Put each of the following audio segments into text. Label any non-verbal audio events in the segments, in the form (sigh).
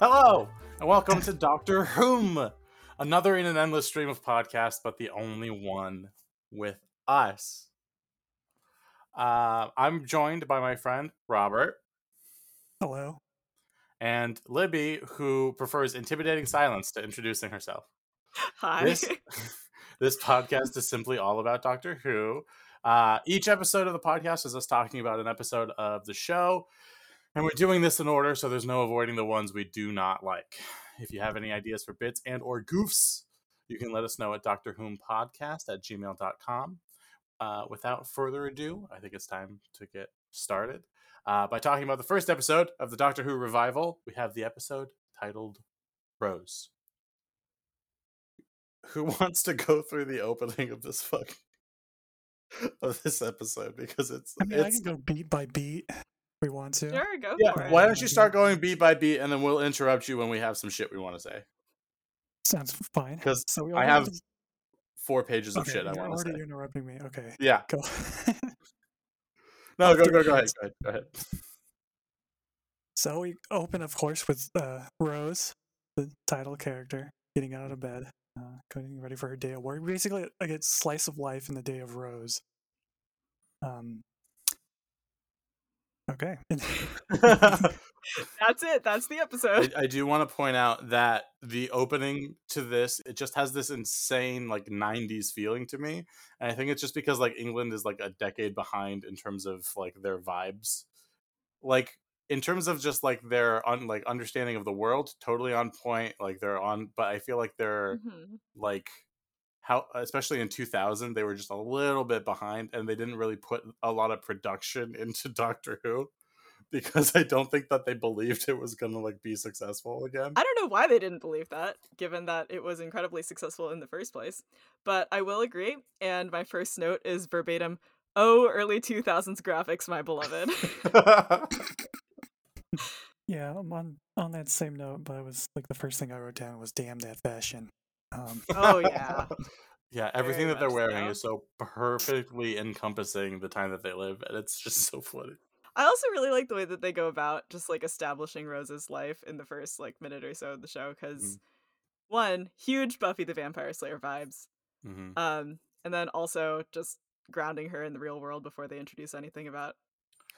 Hello, and welcome to Doctor Whom, another in an endless stream of podcasts, but the only one with us. Uh, I'm joined by my friend Robert Hello. and Libby, who prefers intimidating silence to introducing herself. Hi. This, (laughs) this podcast is simply all about Doctor Who. Uh, each episode of the podcast is us talking about an episode of the show, and we're doing this in order, so there's no avoiding the ones we do not like. If you have any ideas for bits and or goofs, you can let us know at Doctor Whom Podcast at gmail.com. Uh, without further ado, I think it's time to get started. Uh, by talking about the first episode of the Doctor Who revival, we have the episode titled Rose. Who (laughs) wants to go through the opening of this fuck of this episode because it's I mean, I it's can go beat by beat we want to. Sure, go yeah. for it. Why don't you start going beat by beat and then we'll interrupt you when we have some shit we want to say Sounds fine. 'Cause so we I have to- four pages of okay, shit I you're want to already say. interrupting me. Okay, Yeah, go. (laughs) no, go Okay, go go ahead, (laughs) go ahead, go ahead. so we open, of course, with uh, Rose, the title character, getting out of bed, uh, getting ready for her day of work. Basically, like a slice of life in the day of Rose. Um. Okay. (laughs) That's it. That's the episode. I, I do want to point out that the opening to this it just has this insane like 90s feeling to me and i think it's just because like england is like a decade behind in terms of like their vibes like in terms of just like their un, like understanding of the world totally on point like they're on but i feel like they're Mhm. like how especially in 2000 they were just a little bit behind and they didn't really put a lot of production (laughs) into doctor who because i don't think that they believed it was gonna like be successful again I don't know why they didn't believe that, given that it was incredibly successful in the first place. But I will agree, and my first note is verbatim Oh, early 2000s graphics, my beloved. (laughs) yeah, I'm on on that same note, but i was like the first thing I wrote down was "damn that fashion." Um, oh, (laughs) yeah. yeah everything Very that they're wearing so. is so perfectly encompassing the time that they live and it's just so funny I also really like the way that they go about just like establishing Rose's life in the first like minute or so of the show because Mm. one, huge Buffy the Vampire Slayer vibes. hmm Um, and then also just grounding her in the real world before they introduce anything about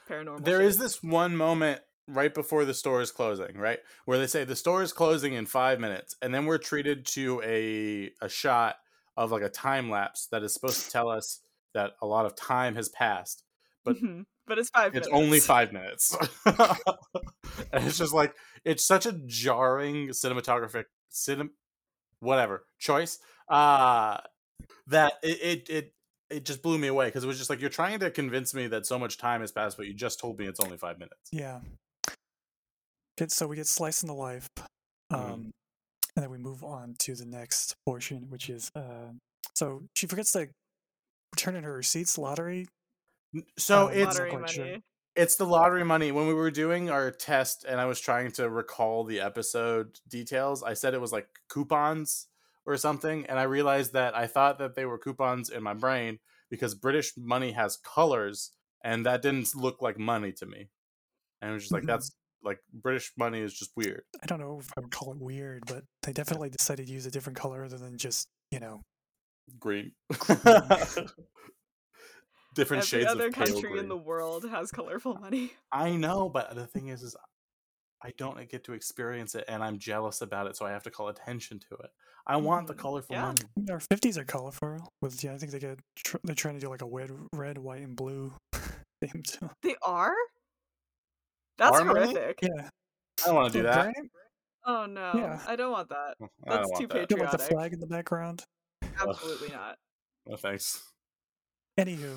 paranormal. There shit. is this one moment right before the store is closing, right? Where they say the store is closing in five minutes, and then we're treated to a a shot of like a time lapse that is supposed to tell us that a lot of time has passed. but- Mhm. but it's five. It's minutes. only five minutes. (laughs) and it's just like it's such a jarring cinematographic cinem whatever choice. Uh that it it it, it just blew me away because it was just like you're trying to convince me that so much time has passed, but you just told me it's only five minutes. Yeah. Get so we get sliced in the life, um, Mhm. and then we move on to the next portion, which is uh, so she forgets to turn in her receipts lottery. So Uh, it's lottery sure. it's the lottery money. When we were doing our test and I was trying to recall the episode details, I said it was like coupons or something. And I realized that I thought that they were coupons in my brain because British money has colors and that didn't look like money to me. And it was just like, Mhm. that's like British money is just weird. I don't know if I would call it weird, but they definitely decided to use a different color other than just you know. Green. (laughs) (laughs) Different Every shades other of pale country green. in the world has colorful money. I know, but the thing is, is I don't get to experience it, and I'm jealous about it, so I have to call attention to it. I want the Mhm. colorful Yeah. money. Our fifties are colorful. With yeah, I think they get tr- they're trying to do like a red, red, white, and blue (laughs) theme too. They are. That's Are money? horrific. Yeah, I don't want to do that. right? Oh no, Yeah. I don't want that. That's want too that. Feel like the flag in the background. Absolutely not. No thanks. Anywho,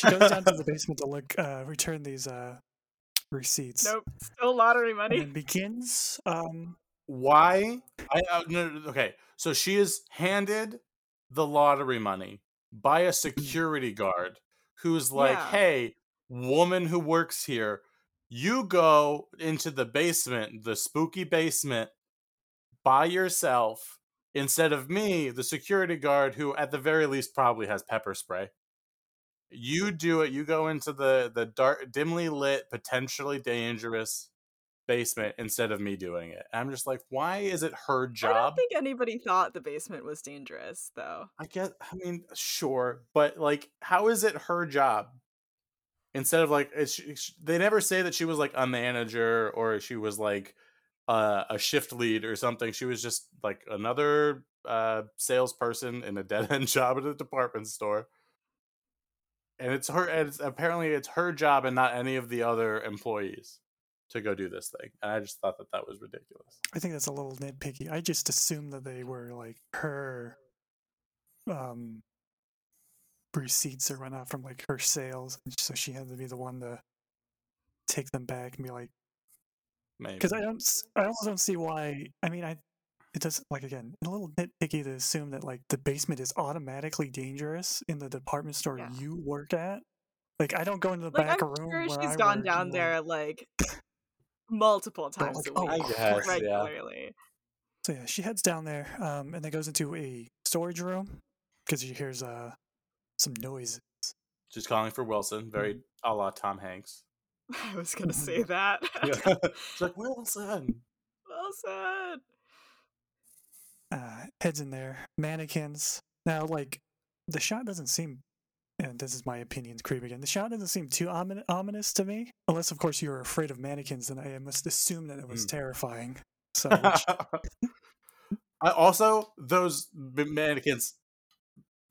she goes down to the basement to look, uh, return these uh, receipts. Nope. Still lottery money. then begins. Um, Why? I uh, no, no, no, okay. So she is handed the lottery money by a security guard who's like, Yeah. "Hey, woman who works here, you go into the basement, the spooky basement, by yourself." Instead of me, the security guard, who at the very least probably has pepper spray, you do it. You go into the the dark, dimly lit, potentially dangerous basement instead of me doing it. And I'm just like, why is it her job? I don't think anybody thought the basement was dangerous, though. I get. I mean, sure, but like, how is it her job? Instead of like, they never say that she was like a manager or she was like uh, a shift lead or something. She was just like another uh, salesperson in a dead end (laughs) job at a department store. And it's her. And it's, apparently, it's her job and not any of the other employees to go do this thing. And I just thought that that was ridiculous. I think that's a little nitpicky. I just assumed that they were like her um receipts or whatnot from like her sales, and so she had to be the one to take them back and be like, Maybe because I don't, I also don't see why. I mean, I it does like again a little nitpicky to assume that like the basement is automatically dangerous in the department store Yeah. you work at. Like I don't go into the Like, back I'm room sure where she's I gone work down and, like, there like multiple times like, a "Oh, week, I guess, yeah. (laughs) regularly. So yeah, she heads down there, um, and then goes into a storage room because she hears uh some noise. she's calling for Wilson, very a la Tom Hanks. (laughs) I was gonna say (laughs) that. Yeah. She's like (laughs) Wilson. well said. Uh, heads in there, mannequins. Now, like the shot doesn't seem, and this is my opinion, creep again. The shot doesn't seem too omin- ominous to me, unless of course you're afraid of mannequins, and I must assume that it was Mm. terrifying. So which- I also those mannequins,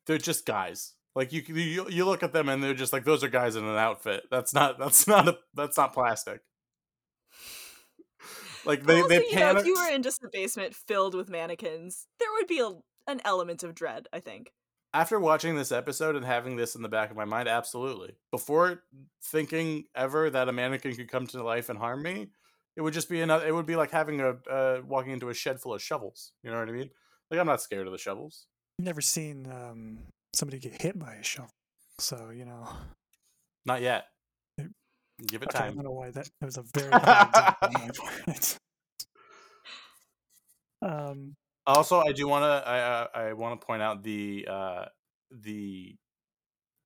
they're just guys. Like you, you, you look at them and they're just like those are guys in an outfit. That's not. That's not a. That's not plastic. Like they, also, they you know, if you were in just a basement filled with mannequins, there would be a, an element of dread. I think. After watching this episode and having this in the back of my mind, absolutely. Before thinking ever that a mannequin could come to life and harm me, it would just be another. It would be like having a uh, walking into a shed full of shovels. You know what I mean? Like I'm not scared of the shovels. I've never seen um, somebody get hit by a shovel, so you know. Not yet. Yep. Give it Okay, I don't know why that, that was a (laughs) very bad example on my um, Also, I do want to. I uh, I want to point out the uh, the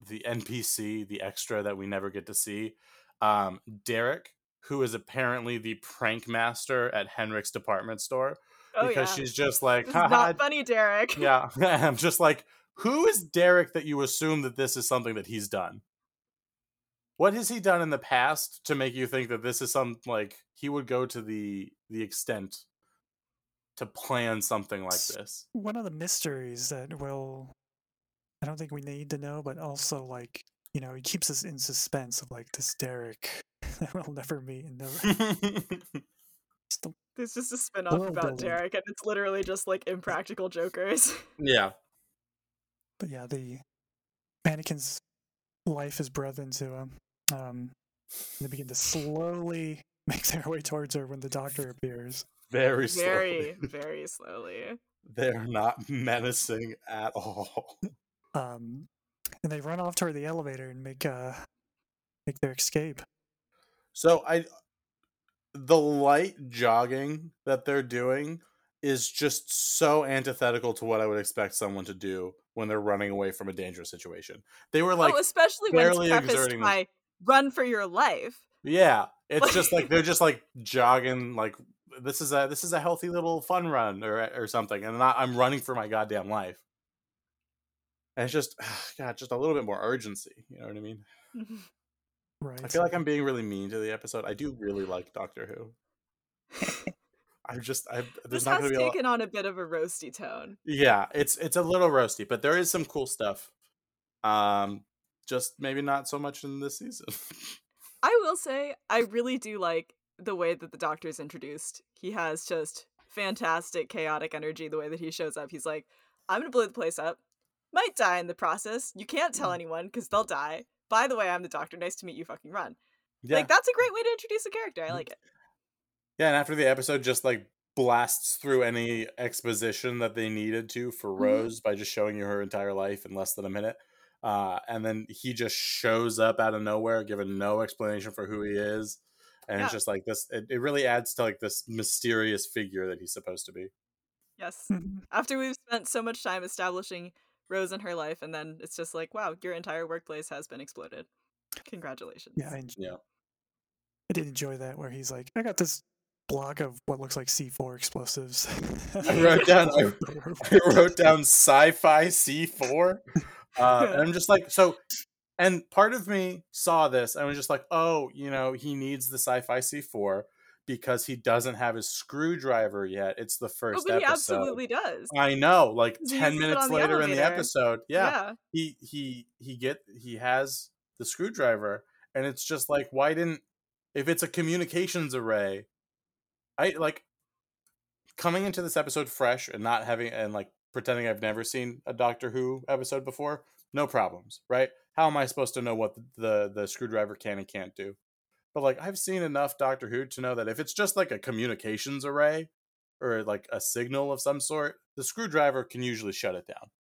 the NPC, the extra that we never get to see. Um, Derek, who is apparently the prank master at Henrik's department store, Oh because yeah. she's just like, This is not funny, Derek. yeah. (laughs) I'm just like, who is Derek that you assume that this is something that he's done? What has he done in the past to make you think that this is some like he would go to the the extent to plan something like this? one of the mysteries that will I don't think we need to know, but also like you know, it keeps us in suspense of like this Derek (laughs) that we'll never meet and never. (laughs) Just the- There's just a spin-off about building. Derek, and it's literally just like impractical jokers. yeah. But yeah, the mannequin's life is breathed into him. Um, they begin to slowly (laughs) make their way towards her when the doctor appears. Very slowly. very, very (laughs) slowly. They're not menacing at all. (laughs) Um, and they run off toward the elevator and make uh make their escape. So I the light jogging that they're doing is just so antithetical to what I would expect someone to do when they're running away from a dangerous situation. They were oh, like oh, especially when it's barely prefaced exerting them. by "run for your life." Yeah, it's just like they're (laughs) just like jogging like this is a this is a healthy little fun run or or something and not I'm running for my goddamn life. And it's just (sighs) god, just a little bit more urgency, you know what I mean? Mm-hmm. Right. I feel like I'm being really mean to the episode. I do really like Doctor Who. (laughs) I'm just I there's this not has going to be a lot, taken on a bit of a roasty tone. Yeah, it's it's a little roasty, but there is some cool stuff. Um just maybe not so much in this season. (laughs) I will say, I really do like the way that the Doctor is introduced. He has just fantastic chaotic energy. The way that he shows up, he's like, "I'm gonna blow the place up. Might die in the process. You can't tell anyone because they'll die. By the way, I'm the Doctor. Nice to meet you. Fucking run." yeah. Like that's a great way to introduce a character. I like it. Yeah, and after the episode just like blasts through any exposition that they needed to for Mhm. Rose by just showing you her entire life in less than a minute. Uh, and then he just shows up out of nowhere, given no explanation for who he is. And it's just like this, it, it really adds to like this mysterious figure that he's supposed to be. Yes. Mhm. After we've spent so much time establishing Rose and her life, and then it's just like, wow, your entire workplace has been exploded. Congratulations. Yeah, I, en- Yeah. I did enjoy that where he's like, I got this block of what looks like C4 explosives. I wrote down I, (laughs) I wrote down sci-fi C4. Uh, and I'm just like, so and part of me saw this and was just like, oh, you know, he needs the sci-fi C4 because he doesn't have his screwdriver yet. It's the Oh, first but he episode. absolutely does. I know, like He ten minutes on the later in the episode, yeah, yeah. he he he get he has the screwdriver, and it's just like, why didn't if it's a communications array, I like coming into this episode fresh and not having and like pretending I've never seen a Doctor Who episode before, no problems, right? How am I supposed to know what the the, the screwdriver can and can't do? But like I've seen enough Doctor Who to know that if it's just like a communications array or like a signal of some sort, the screwdriver can usually shut it down.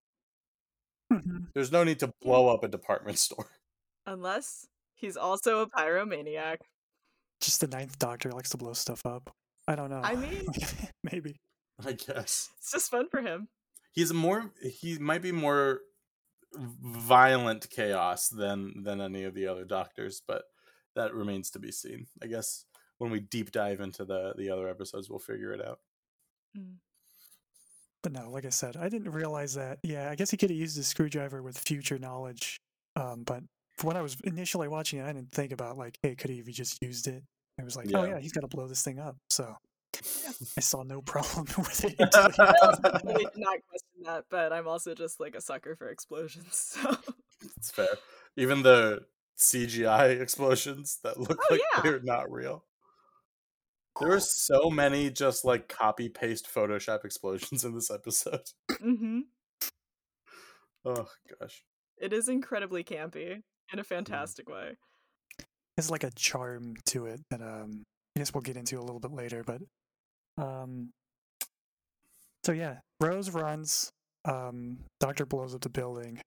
Mhm. There's no need to blow up a department (laughs) store. Unless he's also a pyromaniac. Just the ninth doctor likes to blow stuff up. I don't know. I (laughs) mean- maybe. I guess It's just fun for him. he's more. He might be more violent chaos than than any of the other doctors, but that remains to be seen. I guess when we deep dive into the the other episodes, we'll figure it out. Mm. But no, like I said, I didn't realize that. Yeah, I guess he could have used his screwdriver with future knowledge. Um, but when I was initially watching it, I didn't think about like, hey, could he have just used it? It was like, oh Yeah. yeah, he's got to blow this thing up. So I saw no (laughs) (laughs) problem (laughs) with it. I really did not question that, but I'm also just like a sucker for explosions. So It's fair. Even the CGI explosions that look Oh, like yeah. they're not real. There were so many just like copy paste Photoshop explosions in this episode. hmm Oh gosh. it is incredibly campy in a fantastic way. There's like a charm to it that um, I guess we'll get into a little bit later. But um, so yeah, Rose runs. Um, Doctor blows up the building.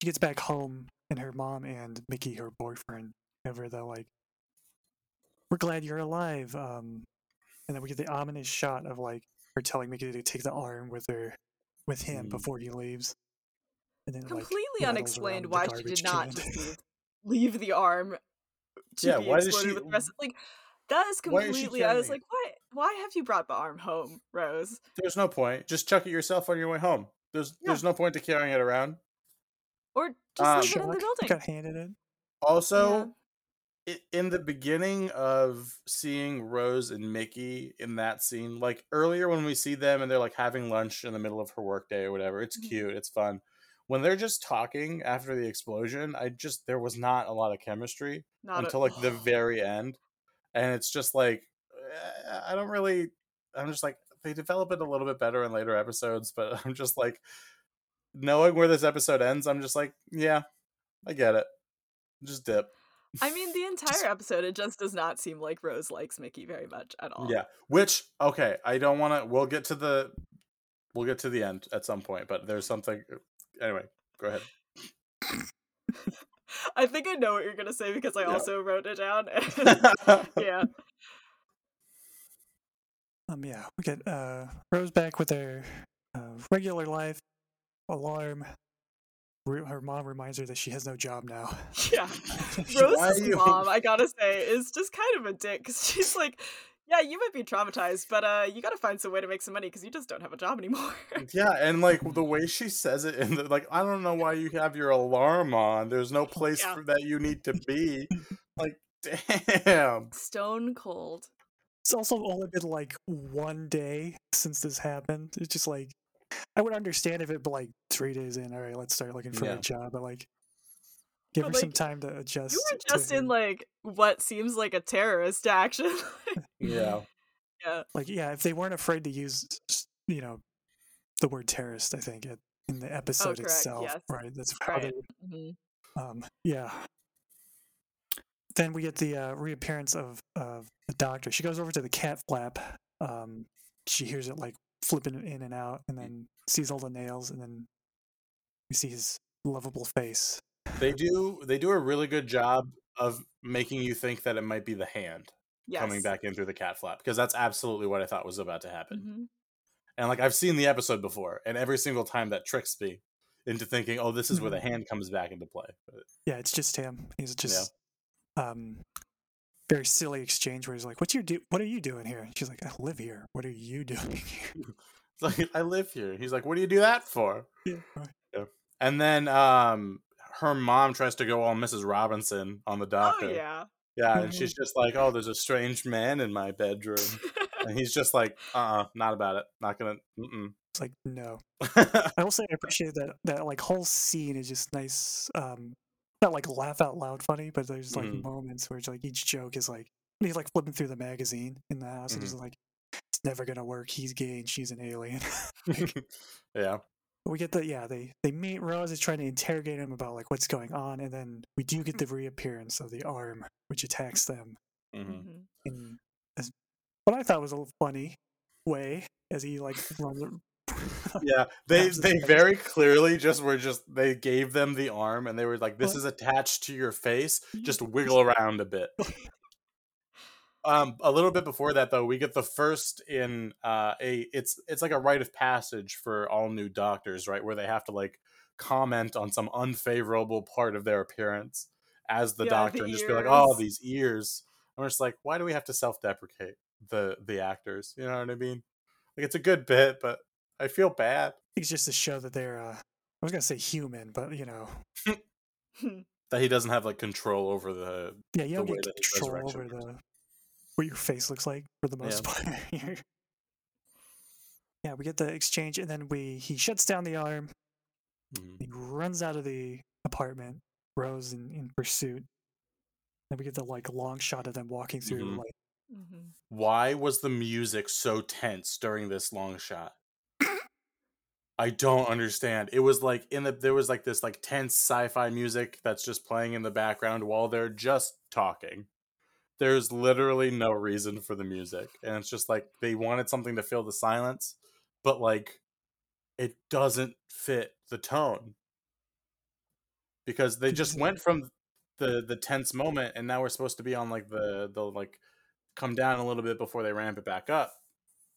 She gets back home, and her mom and Mickey, her boyfriend, have her. They're like, "We're glad you're alive." Um, and then we get the ominous shot of like her telling Mickey to take the arm with her, with him Mm. before he leaves. And then it, like, Completely unexplained why she did not just leave, leave the arm to Yeah, be why does exploded she- with the rest. Like that is completely. I was carrying like, why? Why have you brought the arm home, Rose? There's no point. Just chuck it yourself on your way home. There's Yeah. there's no point to carrying it around. Or just Um, leave it in the building? got handed it. Also, i in the beginning of seeing Rose and Mickey in that scene, like earlier when we see them and they're like having lunch in the middle of her workday or whatever, it's Mhm. cute, it's fun. When they're just talking after the explosion, I just there was not a lot of chemistry Not until like the (sighs) very end, and it's just like eh, I don't really. I'm just like they develop it a little bit better in later episodes, but (laughs) I'm just like knowing where this episode ends. I'm just like, yeah, I get it. Just dip. I mean, the (laughs) entire episode, it just does not seem like Rose likes Mickey very much at all. Yeah. Which okay, I don't want to. We'll get to the. We'll get to the end at some point, but there's something. Anyway, go ahead. I think I know what you're gonna say because I Yeah. also wrote it down. (laughs) (laughs) yeah. Um, yeah, we get uh, Rose back with her uh, regular life. Alarm. Re- her mom reminds her that she has no job now. Yeah. (laughs) Rose's mom, I gotta say, is just kind of a dick because she's like, yeah, you might be traumatized, but uh, you gotta find some way to make some money because you just don't have a job anymore. (laughs) Yeah, and like the way she says it, and like I don't know why you have your alarm on. There's no place Yeah. for that you need to be. (laughs) Like, damn. Stone cold. It's also only been like one day since this happened. It's just like I would understand if it been like three days in. All right, let's start looking for Yeah. a job, but like give But, her some time to adjust. You were just in her- like what seems like a terrorist action. (laughs) Yeah. (laughs) yeah. like yeah, if they weren't afraid to use you know the word terrorist, I think it, in the episode correct, itself, yes. right? That's how Right. they Mhm. Um, yeah. Then we get the uh, reappearance of of the doctor. She goes over to the cat flap. Um, she hears it like flipping in and out, and then sees all the nails, and then we see his lovable face. They do they do a really good job of making you think that it might be the hand Yes. coming back in through the cat flap because that's absolutely what I thought was about to happen. Mhm. And like I've seen the episode before, and every single time that tricks me into thinking, "Oh, this is where the hand comes back into play." But, Yeah, it's just him. He's just um, very silly exchange where he's like, "What's your do? What are you doing here?" And she's like, "I live here. What are you (laughs) doing here?" (laughs) Like I live here. He's like, what do you do that for? Yeah, right. And then um her mom tries to go all Mrs. Robinson on the doctor. Oh yeah. Yeah, and she's just like, "Oh, there's a strange man in my bedroom," and he's just like, "Uh, uh not about it. Not gonna." Mm-mm. It's like no. (laughs) I will say I appreciate that that like whole scene is just nice. Um, not like laugh out loud funny, but there's like Mhm. moments where it's like each joke is like he's like flipping through the magazine in the house and he's like, "It's never gonna work. He's gay and she's an alien." (laughs) (laughs) yeah. We get the yeah they they meet Rose is trying to interrogate him about like what's going on, and then we do get the reappearance of the arm which attacks them hmm Mhm. in as what I thought was a funny way as he like runs. (laughs) Yeah, they they very clearly just were just they gave them the arm and they were like, "This Well- is attached to your face. Just (laughs) wiggle around a bit." (laughs) Um, a little bit before that though, we get the first in uh a it's it's like a rite of passage for all new doctors, right? Where they have to like comment on some unfavorable part of their appearance as the Yeah, doctor the and just be like, "Oh, these ears." I'm just like, why do we have to self-deprecate the the actors? You know what I mean? Like it's a good bit, but I feel bad It's just to show that they're uh, I was gonna say human, but you know, (laughs) (laughs) that he doesn't have like control over the yeah, you The don't get control over the what your face looks like for the most part. (laughs) Yeah, we get the exchange, and then we he shuts down the arm. Mhm. He runs out of the apartment. Rose in, in pursuit. Then we get the like long shot of them walking through Mhm. like Mhm. why was the music so tense during this long shot i don't understand it was like in the there was like this like tense sci-fi music that's just playing in the background while they're just talking there's literally no reason for the music and it's just like they wanted something to fill the silence but like it doesn't fit the tone because they just went from the the tense moment and now we're supposed to be on like the the like come down a little bit before they ramp it back up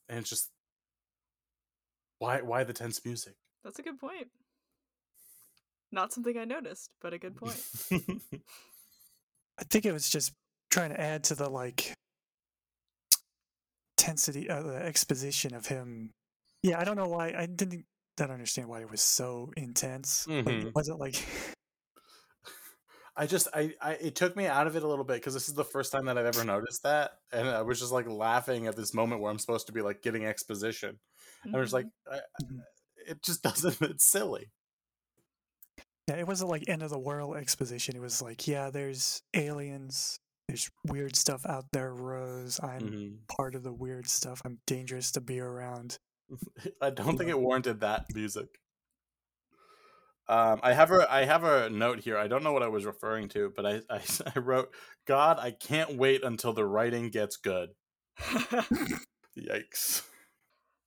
and it's just why why the tense music That's a good point. Not something I noticed, but a good point. (laughs) (laughs) I think it was just trying to add to the like intensity, uh, the exposition of him. Yeah, I don't know why. I didn't don't understand why it was so intense. Like, Mhm. it wasn't like (laughs) i just I, I it took me out of it a little bit because this is the first time that i've ever noticed that and i was just like laughing at this moment where i'm supposed to be like getting exposition i was like I, Mhm. it just (laughs) doesn't it's silly yeah, it wasn't like end of the world exposition. It was like, yeah, there's aliens. There's weird stuff out there, Rose. I'm Mhm. part of the weird stuff. I'm dangerous to be around. (laughs) I don't think it warranted that music. Um, I have a I have a note here. I don't know what I was referring to, but I, (laughs) I I wrote, "God, I can't wait until the writing gets good." (laughs) Yikes!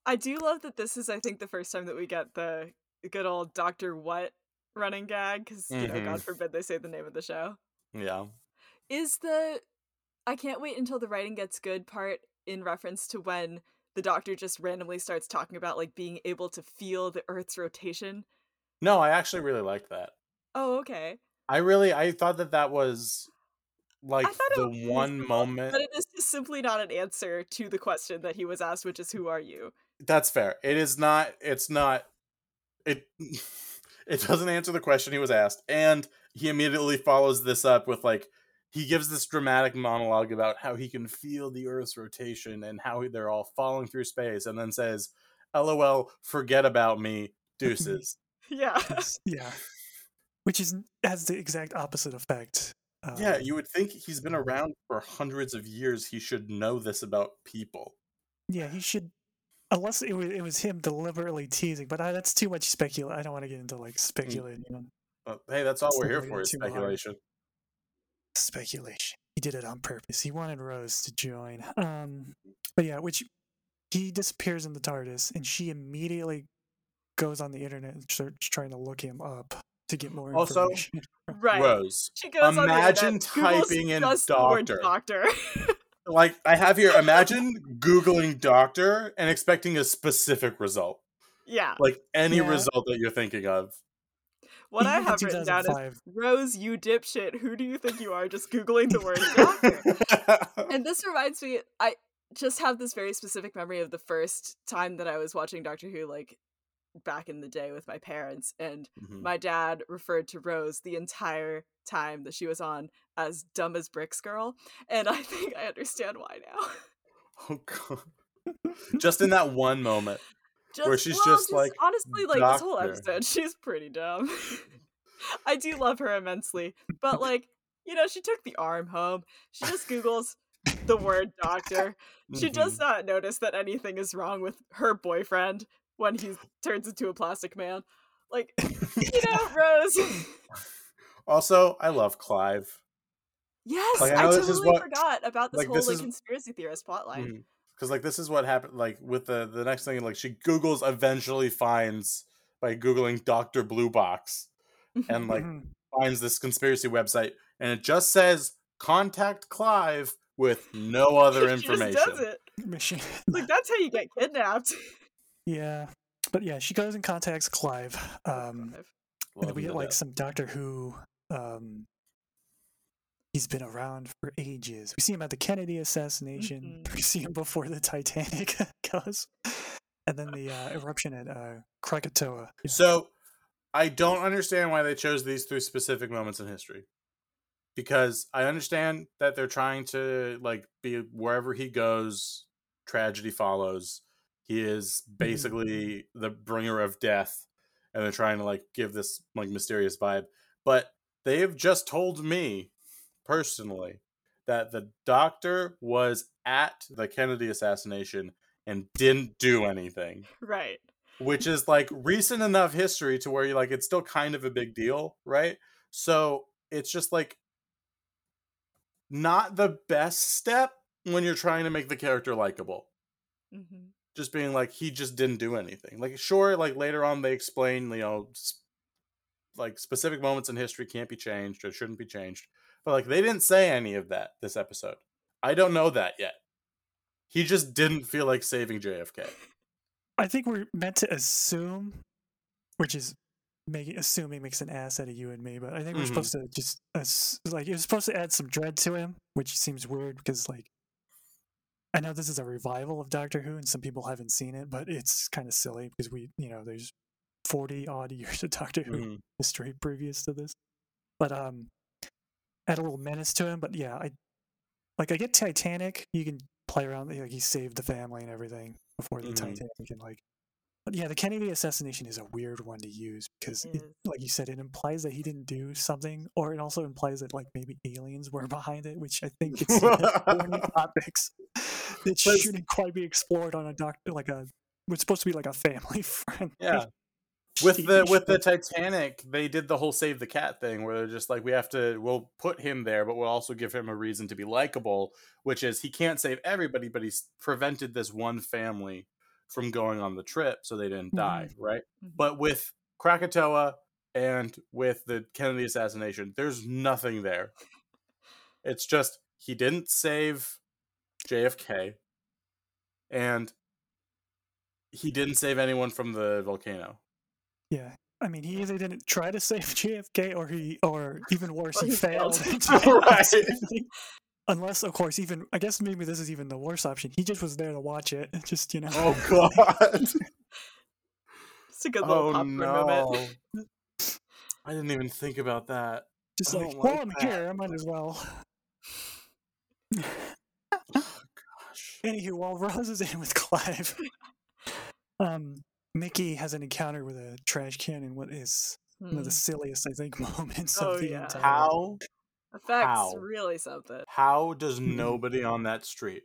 I do love that this is, I think, the first time that we get the good old Doctor What running gag, because you know. God forbid they say the name of the show. Yeah, Is the I can't wait until the writing gets good part in reference to when the Doctor just randomly starts talking about like being able to feel the Earth's rotation? no, I actually really liked that. Oh, okay. I really I thought that that was like the was one moment. But it is just simply not an answer to the question that he was asked, which is who are you? That's fair. It is not. It's not. It. (laughs) It doesn't answer the question he was asked, and he immediately follows this up with like he gives this dramatic monologue about how he can feel the Earth's rotation and how they're all falling through space, and then says, "LOL, forget about me, (laughs) deuces." Yeah. (laughs) (laughs) Yeah, which is has the exact opposite effect. yeah, um, you would think he's been around for hundreds of years. He should know this about people. Yeah, he should. Unless it was, it was him deliberately teasing, but I, that's too much speculate. I don't want to get into like speculating on But hey, that's all we're here for is too hard. Speculation. speculation. He did it on purpose. He wanted Rose to join. Um, but yeah, which he disappears in the TARDIS, and she immediately goes on the internet and starts trying to look him up to get more Also, information. (laughs) Right. Rose, She goes on the imagine typing in just the word doctor. doctor. (laughs) like I have here, imagine Googling doctor and expecting a specific result. yeah. Like any Yeah. result that you're thinking of. What I (laughs) have written down is Rose, you dipshit. Who do you think you are? Just googling the word doctor. and (laughs) this reminds me, I just have this very specific memory of the first time that I was watching Doctor Who, like back in the day with my parents, and Mhm. my dad referred to Rose the entire time that she was on as dumb as bricks girl, and I think I understand why now. Oh god. (laughs) Just in that one moment. Just, Where she's well, just like, honestly like this whole episode, (laughs) she's pretty dumb. (laughs) I do love her immensely, but like you know, she took the arm home. She just googles the word doctor. She Mhm. does not notice that anything is wrong with her boyfriend when he turns into a plastic man. Like, you know, (laughs) Rose. Also, I love Clive. yes, Like, I I, totally what- forgot about this like, whole this like is- conspiracy theorist plotline. Because like this is what happened. Like with the the next thing, like she Google's eventually finds by googling Doctor Blue Box and like Mhm. finds this conspiracy website, and it just says contact Clive with no other (laughs) She information. does it. (laughs) Mission. Like that's how you get (laughs) kidnapped. yeah, but yeah, she goes and contacts Clive. Um, and Love then we get like death. some Doctor Who. Um, he's been around for ages. We see him at the Kennedy assassination. (laughs) Mhm. We see him before the Titanic (laughs) goes, and then the uh, eruption at uh, Krakatoa. Yeah. So I don't understand why they chose these three specific moments in history. Because I understand that they're trying to like be wherever he goes, tragedy follows. He is basically the bringer of death, and they're trying to like give this like mysterious vibe. But they've just told me personally that the doctor was at the Kennedy assassination and didn't do anything (laughs) Right. which is like recent enough history to where you like it's still kind of a big deal, right? So it's just like not the best step when you're trying to make the character likable. hmm Just being like he just didn't do anything. Like sure, like later on they explain, you know, s- like specific moments in history can't be changed or shouldn't be changed. But like they didn't say any of that this episode. I don't know that yet. He just didn't feel like saving JFK. I think we're meant to assume, which is making assuming makes an ass out of you and me, but I think we're Mhm. supposed to just ass- like was supposed to add some dread to him, which seems weird because like I know this is a revival of Doctor Who and some people haven't seen it, but it's kind of silly because we you know there's forty odd (laughs) years of Doctor Who Mhm. history previous to this, but um, add a little menace to him. But yeah, I like I get Titanic. You can play around like he saved the family and everything before the Mhm. Titanic and like. But yeah, the Kennedy assassination is a weird one to use because, It is. like you said, it implies that he didn't do something, or it also implies that like maybe aliens were behind it, which I think it's thorny (laughs) topics that shouldn't quite be explored on a doctor like a. It's supposed to be like a family (laughs) friend. Yeah. With the with the (laughs) Titanic, they did the whole save the cat thing where they're just like, we have to, we'll put him there, but we'll also give him a reason to be likable, which is he can't save everybody, but he's prevented this one family from going on the trip so they didn't die, right? Mhm. But with Krakatoa and with the Kennedy assassination, there's nothing there. It's just he didn't save JFK, and he didn't save anyone from the volcano. Yeah. I mean, he either didn't try to save (laughs) JFK, or he, or even worse, he, he failed. failed. (laughs) (laughs) Right. Unless, of course, even I guess maybe this is even the worst option. He just was there to watch it. Just you know. Oh God! It's a good little oh popcorn no! moment. I didn't even think about that. just I like, well, like I'm that. here. I might as well. Oh, gosh. Anywho, while Rose is in with Clive, um, Mickey has an encounter with a trash can in what is one of the Mm. silliest, I think, (laughs) moments Oh, of the yeah. entire. How Effects How? really something. how does (laughs) nobody on that street?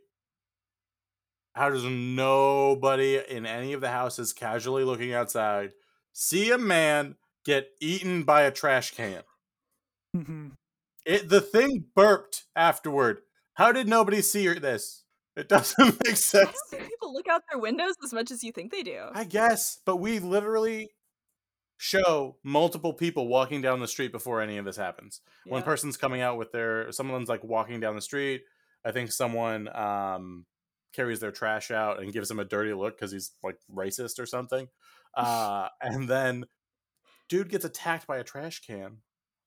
How does nobody in any of the houses casually looking outside see a man get eaten by a trash can? hmm It the thing burped afterward. How did nobody see this? It doesn't (laughs) make sense. don't people look out their windows as much as you think they do. I guess, but we literally show multiple people walking down the street before any of this happens. One person's coming out with their someone's like walking down the street. I think someone um carries their trash out and gives him a dirty look because he's like racist or something. (laughs) Uh and then dude gets attacked by a trash can.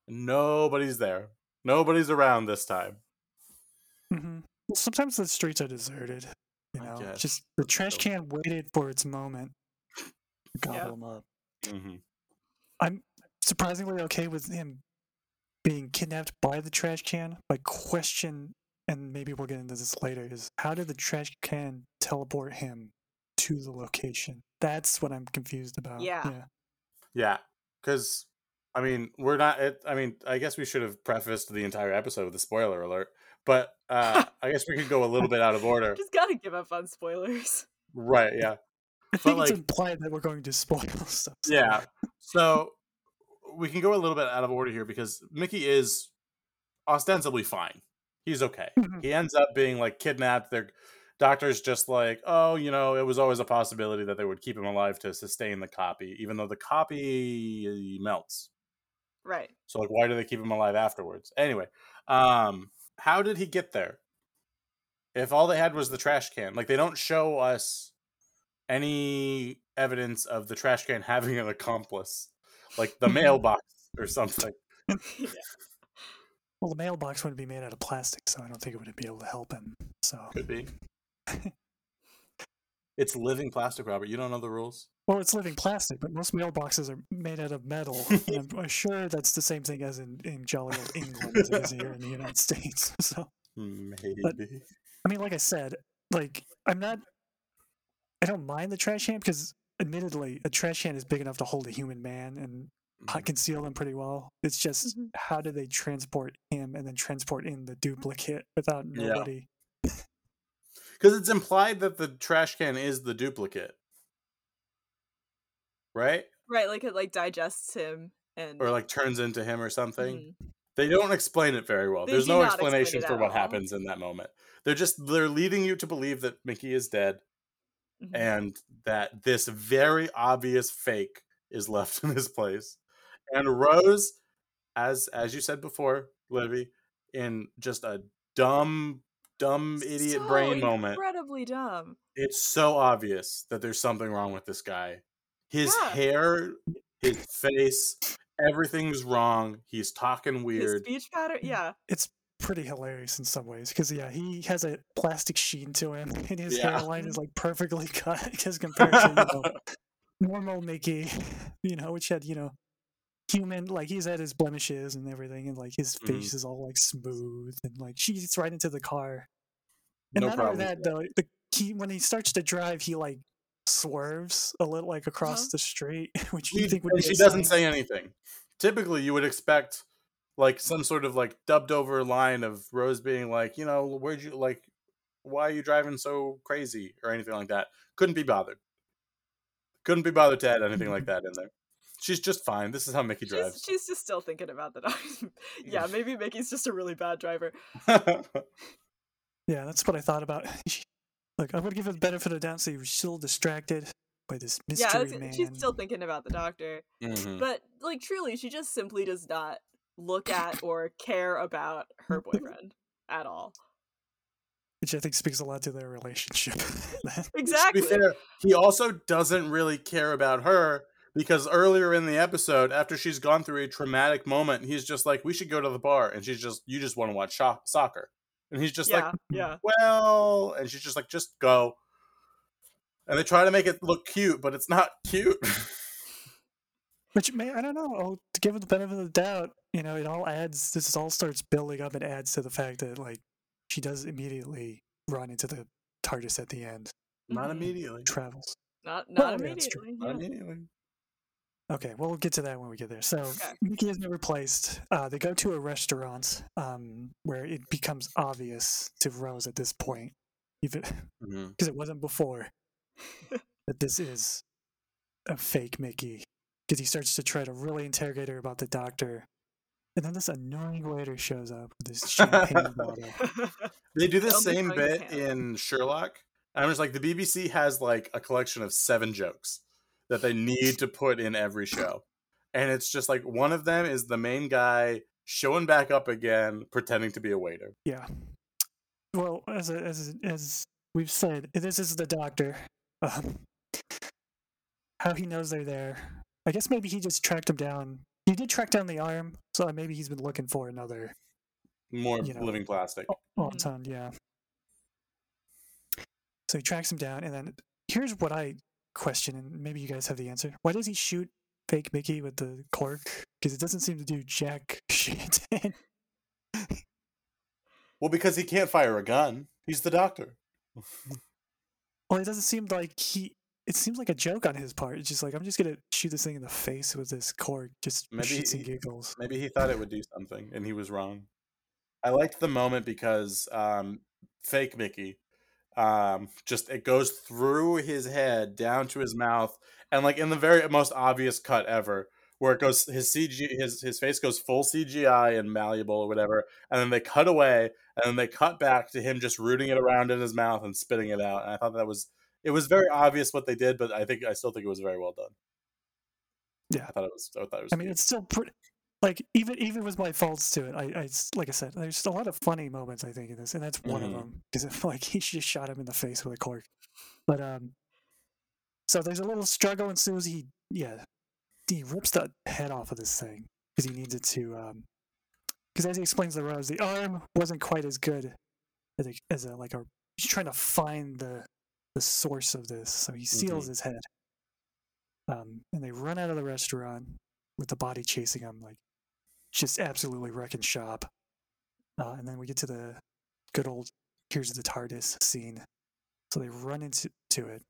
Nobody's there. Nobody's around this time. hmm Well, sometimes the streets are deserted. You know, just the trash can waited for its moment to gobble Yeah. them up. hmm I'm surprisingly okay with him being kidnapped by the trash can. My question, and maybe we'll get into this later, is how did the trash can teleport him to the location? That's what I'm confused about. Yeah. yeah. Yeah, because I mean, we're not. It, I mean, I guess we should have prefaced the entire episode with a spoiler alert. But uh, (laughs) I guess we could go a little bit out of order. Just gotta give up on spoilers. Right? Yeah. I think it's like- implied that we're going to spoil (laughs) stuff. so- Yeah. So we can go a little bit out of order here because Mickey is ostensibly fine. He's okay. Mhm. He ends up being like kidnapped. Their doctor's just like, oh, you know, it was always a possibility that they would keep him alive to sustain the copy, even though the copy melts. Right. So like, why do they keep him alive afterwards? Anyway, um, how did he get there? If all they had was the trash can, like they don't show us any evidence of the trash can (laughs) having an accomplice, like the (laughs) mailbox or something. yeah. Well, the mailbox wouldn't be made out of plastic, so I don't think it would be able to help him. So, Could be. (laughs) it's living plastic, Robert. You don't know the rules. well, it's living plastic, but most mailboxes are made out of metal. (laughs) and I'm sure that's the same thing as in, in jolly old England as it is here in the United States. (laughs) So, Maybe. I mean, like I said, like I'm not. I don't mind the trash can because, admittedly, a trash can is big enough to hold a human man and Mm-hmm. I conceal them pretty well. It's just Mhm. how do they transport him and then transport in the duplicate without Yeah. (laughs) Because it's implied that the trash can is the duplicate, right? Right, like it like digests him and Or like turns into him or something. Mhm. They don't explain it very well. They There's no explanation for what all. happens in that moment. They're just they're leading you to believe that Mickey is dead Mhm. and that this very obvious fake is left (laughs) in his place. And Rose, as as you said before, Libby, in just a dumb, dumb idiot So brain moment, Incredibly dumb. it's so obvious that there's something wrong with this guy. His Yeah. hair, his face, everything's wrong. He's talking His weird. speech pattern, yeah. It's pretty hilarious in some ways because yeah, he has a plastic sheen to him, (laughs) and his Yeah. hairline is (laughs) like perfectly (laughs) cut as compared to you know, normal Mickey, you know, which had you know human like he's had his blemishes and everything, and like his Mhm. face is all like smooth and like she gets right into the car. And no not problem. only that though, the he when he starts to drive, he like swerves a little like across Uh-huh. the street, (laughs) which She, you think would be she doesn't say anything. Typically, you would expect like some sort of like dubbed over line of Rose being like, you know, where'd you like, why are you driving so crazy or anything like that. Couldn't be bothered. Couldn't be bothered to add anything like (laughs) that in there. She's just fine. This is how Mickey drives. she's just still thinking about the (laughs) dog. yeah, maybe Mickey's just a really bad driver. (laughs) Yeah, that's what I thought about. (laughs) Look, I would give it the benefit of the doubt. So he was still distracted by this mystery yeah, it's- man. she's still thinking about the doctor. Mhm. But like truly, she just simply does not look at or care about her boyfriend at all. which I think speaks a lot to their relationship. Exactly. To be fair, he also doesn't really care about her because earlier in the episode, after she's gone through a traumatic moment, he's just like, "We should go to the bar," and she's just, "You just want to watch sho- soccer," and he's just yeah, like, yeah. "Well," and she's just like, "Just go." And they try to make it look cute, but it's not cute. (laughs) which may I don't know. I'll to give it the benefit of the doubt. You know, it all adds. This all starts building up and adds to the fact that like she does immediately run into the TARDIS at the end. not Mhm. immediately. Travels. Not Well, not yeah, immediately. Not yeah. immediately. Okay, well, we'll get to that when we get there. So Okay. Mickey isn't replaced. Uh, they go to a restaurant um, where it becomes obvious to Rose at this point, even (laughs) because it wasn't before, that this is a fake Mickey. Because he starts to try to really interrogate her about the doctor, and then this annoying waiter shows up with this champagne (laughs) bottle. They do the Only same bit in Sherlock. I'm just like the BBC has like a collection of seven jokes that they need to put in every show. And it's just like one of them is the main guy showing back up again, pretending to be a waiter. Yeah. Well, as as as we've said, this is the doctor. Um, how he knows they're there. I guess maybe he just tracked him down. He did track down the arm, so maybe he's been looking for another More You know. living plastic. ton yeah. So he tracks him down, and then here's what I question, and maybe you guys have the answer. Why does he shoot fake Mickey with the cork? Because it doesn't seem to do jack (laughs) shit. Well, because he can't fire a gun. He's the doctor. well, it doesn't seem like he. It seems like a joke on his part. It's just like I'm just gonna shoot this thing in the face with this cork, just Maybe shits and he- giggles. Maybe he thought it would do something, and he was wrong. I liked the moment because um, fake Mickey, um, just it goes through his head down to his mouth, and like in the very most obvious cut ever, where it goes his CG his his face goes full CGI and malleable or whatever, and then they cut away, and then they cut back to him just rooting it around in his mouth and spitting it out. And I thought that was it was very obvious what they did, but I think I still think it was very well done. Yeah. I thought it was. I thought it was. I mean, cute. it's still pretty. Like even even with my faults to it, I, I like I said, there's a lot of funny moments I think in this, and that's one Mhm. of them because (laughs) like he just shot him in the face with a cork. But um, so there's a little struggle ensues. He yeah, he rips the head off of this thing because he needs it to um, because as he explains to Rose, the arm wasn't quite as good as a, as a like a he's trying to find the the source of this, so he seals Mhm. his head. Um, and they run out of the restaurant with the body chasing him, like just absolutely wrecking shop. Uh, and then we get to the good old here's the TARDIS scene. So they run into to it,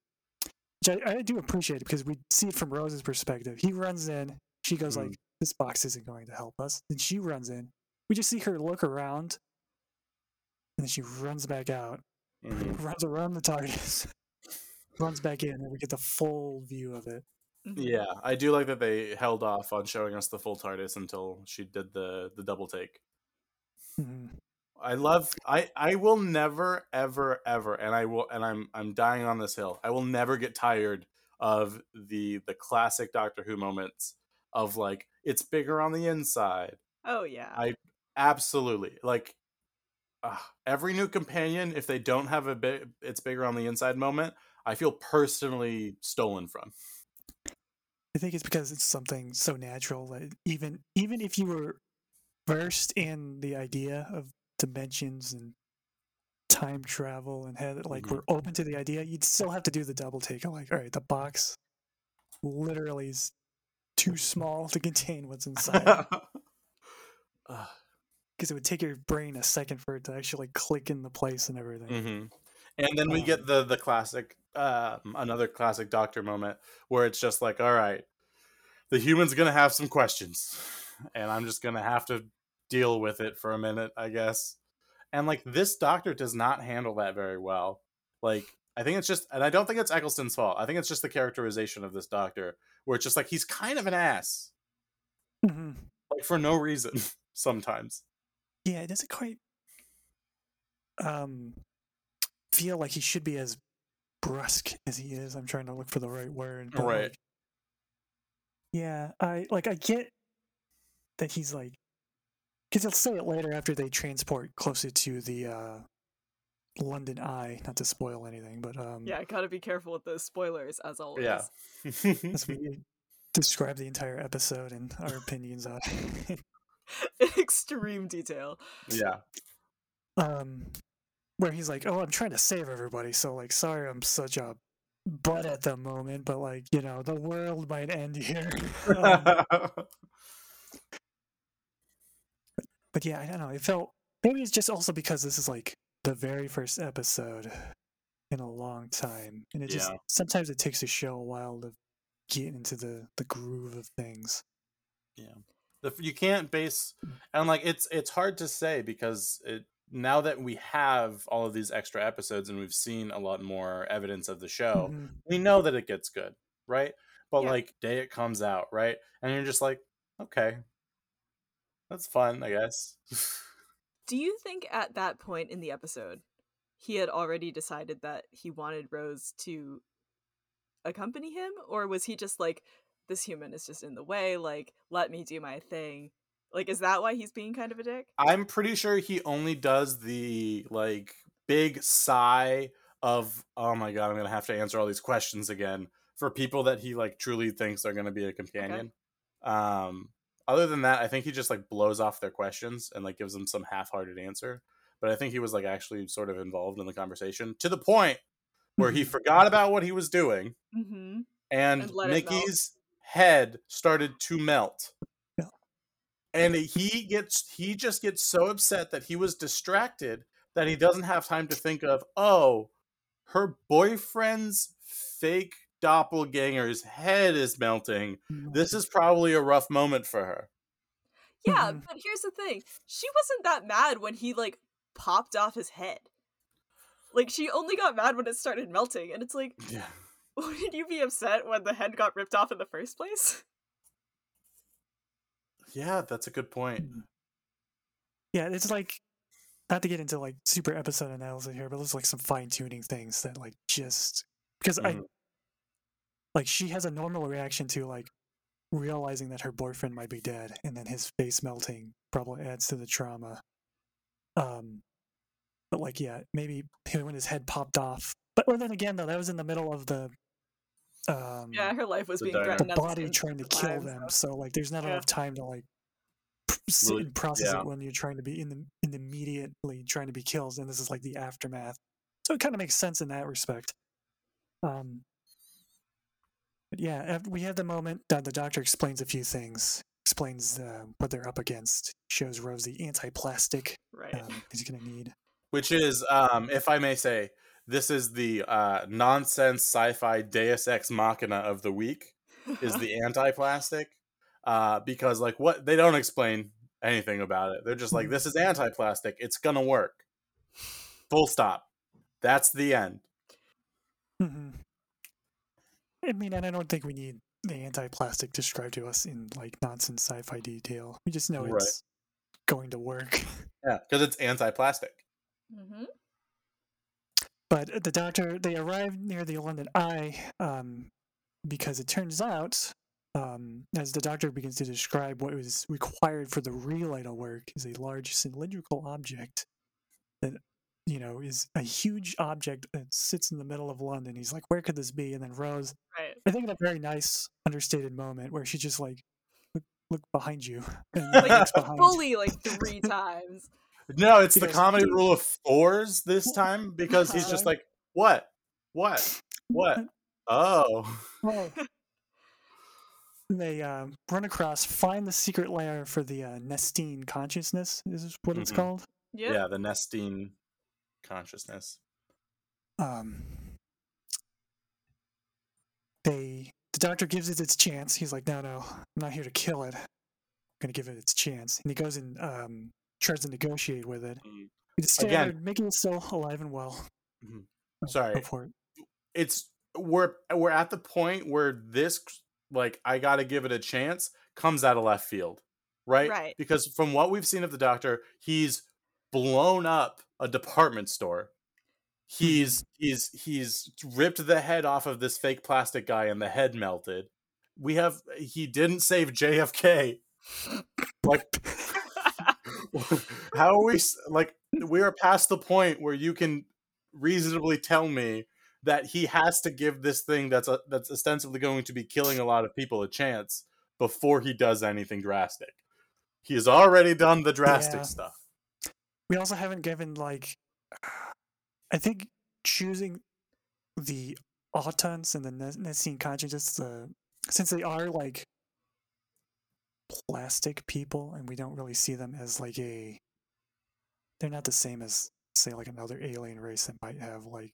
which I, I do appreciate because we see it from Rose's perspective. He runs in, she goes like, Mhm. "This box isn't going to help us." Then she runs in. We just see her look around, and then she runs back out, Mhm. runs around the TARDIS, (laughs) runs back in, and we get the full view of it. Mhm. Yeah, I do like that they held off on showing us the full TARDIS until she did the the double take. Mhm. I love I I will never ever ever and I will and I'm I'm dying on this hill. I will never get tired of the the classic Doctor Who moments of like it's bigger on the inside. Oh yeah. I absolutely like uh, every new companion if they don't have a bit it's bigger on the inside moment, I feel personally stolen from. I think it's because it's something so natural that even even if you were versed in the idea of dimensions and time travel and had like Mhm. were open to the idea, you'd still have to do the double take. of like, all right, the box literally is too small to contain what's inside (laughs) because it would take your brain a second for it to actually click in the place and everything. hmm And then we get Um, the the classic, um, another classic Doctor moment where it's just like, all right, the human's gonna have some questions, and I'm just gonna have to deal with it for a minute, I guess. And like this Doctor does not handle that very well. Like I think it's just, and I don't think it's Eccleston's fault. I think it's just the characterization of this Doctor, where it's just like he's kind of an ass, Mhm. like for no reason (laughs) sometimes. Yeah, it doesn't quite um feel like he should be as brusque as he is. I'm trying to look for the right word. but, Right. like, yeah, I like I get that he's like because he'll say it later after they transport closer to the uh London Eye, not to spoil anything, but um yeah, gotta be careful with those spoilers as always. Yeah. (laughs) as we describe the entire episode and our opinions on (laughs) extreme detail. yeah. um where he's like oh i'm trying to save everybody so like sorry i'm such a butt at the moment but like you know the world might end here. (laughs) Um, but yeah i don't know it felt maybe it's just also because this is like the very first episode in a long time and it just sometimes it takes a show a while to get into the the groove of things. Yeah. the, you can't base and like it's it's hard to say because it now that we have all of these extra episodes and we've seen a lot more evidence of the show Mhm. we know that it gets good right but Yeah. like day it comes out right and you're just like okay that's fun i guess (laughs) Do you think at that point in the episode he had already decided that he wanted Rose to accompany him? Or was he just like, this human is just in the way, like, let me do my thing? Like, is that why he's being kind of a dick? i'm pretty sure he only does the like big sigh of oh my god i'm gonna have to answer all these questions again for people that he like truly thinks are going to be a companion. Um, other than that, I think he just like blows off their questions and like gives them some half-hearted answer. But I think he was like actually sort of involved in the conversation to the point where he Mhm. forgot about what he was doing Mm-hmm. and, And let it melt. Mickey's head started to melt. Yeah. And he gets he just gets so upset that he was distracted that he doesn't have time to think of, oh, her boyfriend's fake doppelganger's head is melting. This is probably a rough moment for her. Yeah, Mhm. but here's the thing. She wasn't that mad when he like popped off his head. Like she only got mad when it started melting, and it's like, Yeah. (laughs) wouldn't you be upset when the head got ripped off in the first place? Yeah, that's a good point. Mhm. Yeah, it's like not to get into like super episode analysis here, but there's like some fine tuning things that like just because I Mhm. like she has a normal reaction to like realizing that her boyfriend might be dead and then his face melting probably adds to the trauma. Um but like yeah, maybe when his head popped off. But well, then again though, that was in the middle of the um yeah, her life was The being diner. the threatened. at the body same trying to time, kill so- them. So like, there's not Yeah. enough time to like sit Really- and process yeah. it when you're trying to be in the in the immediately trying to be killed, and this is like the aftermath. So it kind of makes sense in that respect. Um, but yeah, af- we have the moment that the doctor explains a few things, explains uh, what they're up against, shows Rose the anti-plastic Right. um, he's gonna need. Which is, um, if I may say, this is the uh, nonsense sci-fi Deus Ex Machina of the week. Is (laughs) the anti-plastic? Uh, because like what they don't explain anything about it. They're just like, this is anti-plastic. It's gonna work. Full stop. That's the end. Mm-hmm. I mean, and I don't think we need the anti-plastic described to us in like nonsense sci-fi detail. We just know Right. it's going to work. (laughs) Yeah, because it's anti-plastic. hmm But the doctor, they arrive near the London Eye um, because it turns out, um, as the doctor begins to describe what was required for the relay to work, is a large cylindrical object that, you know, is a huge object that sits in the middle of London. He's like, where could this be? And then Rose, Right. I think, in a very nice, understated moment where she just like, look, look behind you. (laughs) And Like, (laughs) behind. Fully like three (laughs) times. No, it's the Because- comedy rule of fours this (laughs) time because he's just Uh-huh. like, what, what, what? (laughs) Oh, Oh. (laughs) they um, run across, find the secret lair for the uh, Nestene consciousness. Is what it's Mhm. called. Yep. yeah, the Nestene consciousness. Um, they the doctor gives it its chance. He's like, no, no, I'm not here to kill it. I'm gonna give it its chance. And he goes and um, tries to negotiate with it. Mm. It's Again- making it still alive and well. Mhm. Oh, Sorry. go it. it's we're we're at the point where this like I got to give it a chance comes out of left field, right? Right. Because from what we've seen of the Doctor, he's blown up a department store. He's he's he's ripped the head off of this fake plastic guy and the head melted. We have he didn't save JFK. Like (laughs) how are we like we are past the point where you can reasonably tell me that he has to give this thing that's a, that's ostensibly going to be killing a lot of people a chance before he does anything drastic. He has already done the drastic Yeah. stuff. We also haven't given like (sighs) I think choosing the autons and the Ne- Nestene consciousness, uh, since they are like plastic people, and we don't really see them as like a, they're not the same as say like another alien race that might have like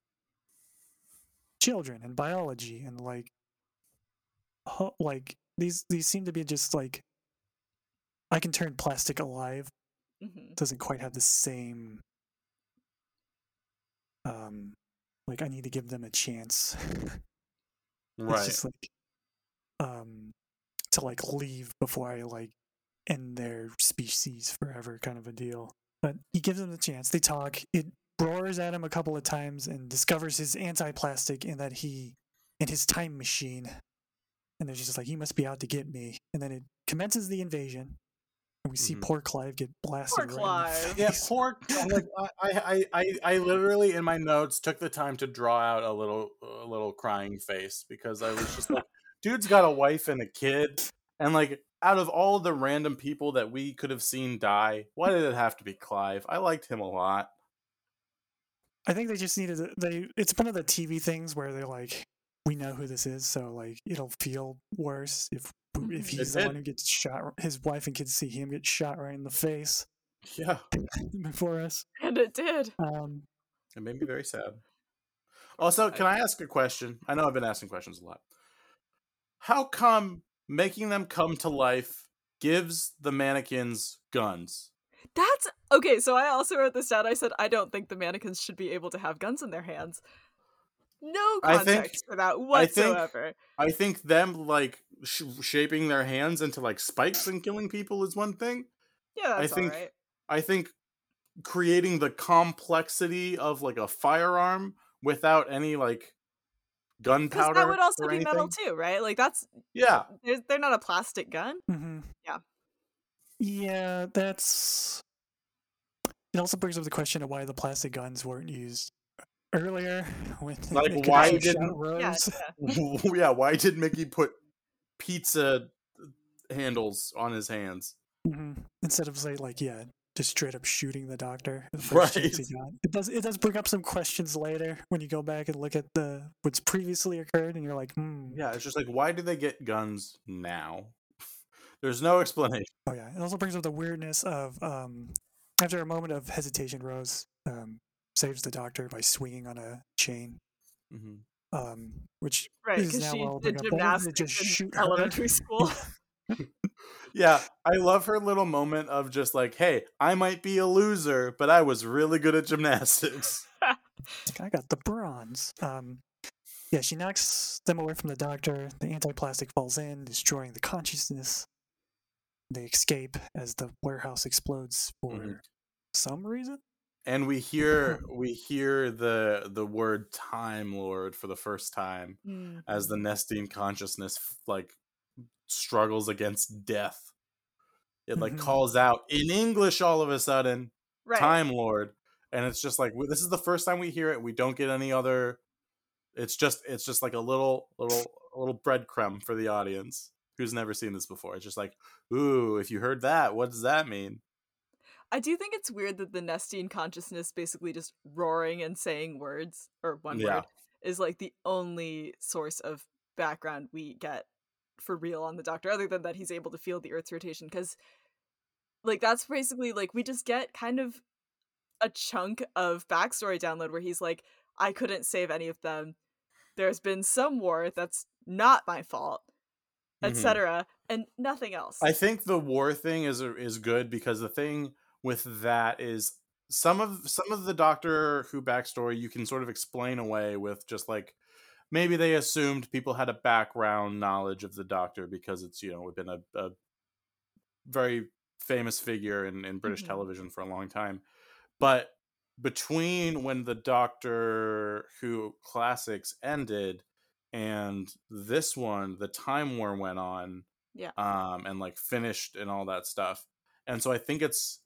children and biology and like, ho- like these these seem to be just like, I can turn plastic alive Mhm. doesn't quite have the same um like I need to give them a chance. (laughs) It's Right. just like um to like leave before I like end their species forever kind of a deal. But he gives them the chance. They talk. It roars at him a couple of times and discovers his anti-plastic and that he and his time machine. And they're just like, he must be out to get me. And then it commences the invasion. And we see Mhm. poor Clive get blasted. Poor right Clive. Yeah, poor. (laughs) Like I, I, I, I literally in my notes took the time to draw out a little, a little crying face because I was just like, dude's got a wife and a kid, and like out of all the random people that we could have seen die, why did it have to be Clive? I liked him a lot. I think they just needed to, they. It's one of the TV things where they're like, we know who this is, so like it'll feel worse if if Mhm. he's It the one who gets shot. His wife and kids see him get shot right in the face Yeah, (laughs) before us. And it did. Um, it made me very sad. Also, can I ask a question? I know I've been asking questions a lot. How come making them come to life gives the mannequins guns? That's okay. So I also wrote this down. I said I don't think the mannequins should be able to have guns in their hands. No I think- context for that I think- whatsoever. I think them like sh- shaping their hands into like spikes and killing people is one thing. yeah, that's think- right. I think creating the complexity of like a firearm without any like gunpowder that would also be metal too, right? Like that's Yeah, they're, not a plastic gun. mhm. Yeah. Yeah, that's. It also brings up the question of why the plastic guns weren't used earlier. (laughs) When Like, why didn't- Yeah, yeah. (laughs) (laughs) yeah. Why did Mickey put pizza handles on his hands? hmm Instead of say like yeah, just straight up shooting the doctor. The first chance he Right. got. It does. It does bring up some questions later when you go back and look at the what's previously occurred, and you're like, hmm. Yeah, it's just like why do they get guns now? (laughs) There's no explanation. Oh yeah. It also brings up the weirdness of um, after a moment of hesitation, Rose um, saves the doctor by swinging on a chain, Mhm. um, which Right, is because now she where I'll did bring up, why didn't they gymnastics just in shoot her? elementary school. (laughs) (laughs) Yeah, I love her little moment of just like, hey, I might be a loser, but I was really good at gymnastics. (laughs) I got the bronze. Um, yeah, she knocks them away from the doctor. The anti-plastic falls in, destroying the consciousness. They escape as the warehouse explodes for Mhm. some reason. And we hear (laughs) we hear the the word Time Lord for the first time as the Nestene consciousness like struggles against death. It like Mhm. calls out in English all of a sudden, right. Time Lord, and it's just like this is the first time we hear it. We don't get any other. It's just it's just like a little little a little breadcrumb for the audience who's never seen this before. It's just like, ooh, if you heard that, what does that mean? I do think it's weird that the Nestene consciousness basically just roaring and saying words or one Yeah. word is like the only source of background we get for real on the doctor other than that he's able to feel the earth's rotation cuz like that's basically like we just get kind of a chunk of backstory download where he's like I couldn't save any of them. There's been some war that's not my fault etc mm-hmm. and nothing else. I think the war thing is uh, is good because the thing with that is some of some of the Doctor Who backstory you can sort of explain away with just like maybe they assumed people had a background knowledge of the Doctor because it's you know been a, a very famous figure in, in British Mhm. television for a long time, but between when the Doctor Who classics ended and this one, the Time War went on yeah. um and like finished and all that stuff. And so i think it's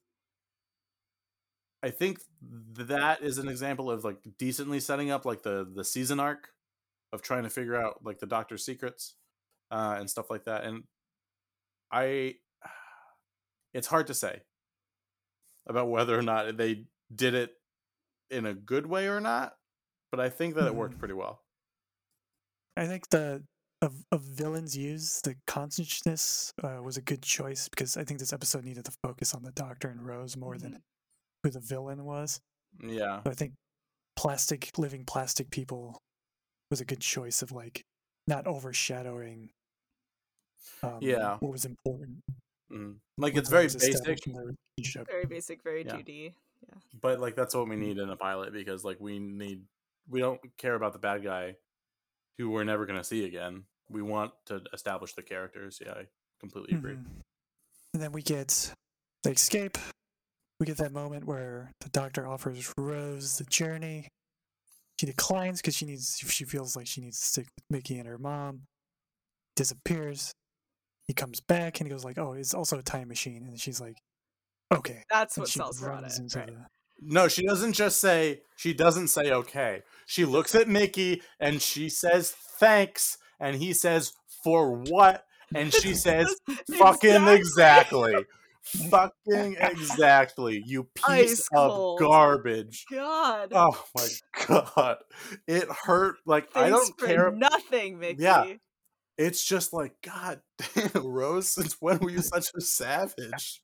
i think that is an example of like decently setting up like the the season arc of trying to figure out like the doctor's secrets uh and stuff like that and i (sighs) it's hard to say about whether or not they did it in a good way or not but i think that it worked Mhm. pretty well I think the of, of villains use the consciousness uh, was a good choice because I think this episode needed to focus on the Doctor and Rose more than who the villain was. yeah So I think plastic living plastic people was a good choice of like not overshadowing. Um, Yeah. what was important. Mhm. like it's very basic very basic very Yeah. 2d yeah. but like that's what we need in a pilot because like we need we don't care about the bad guy who we're never going to see again we want to establish the characters yeah i completely agree Mhm. And then we get they escape. We get that moment where the doctor offers Rose the journey. She declines because she needs she feels like she needs to stick with Mickey and her mom. Disappears. he comes back and he goes like, "Oh, it's also a time machine," and she's like, "Okay." That's And what she sells her on it. Right. the- No, she doesn't just say she doesn't say okay. She looks at Mickey and she says thanks and he says for what? (laughs) And she says (laughs) fucking exactly. Fucking exactly. You (laughs) piece of garbage. God. Oh my god. It hurt like I don't care. nothing, Mickey. Yeah. It's just like god damn, Rose, since when were you such a savage?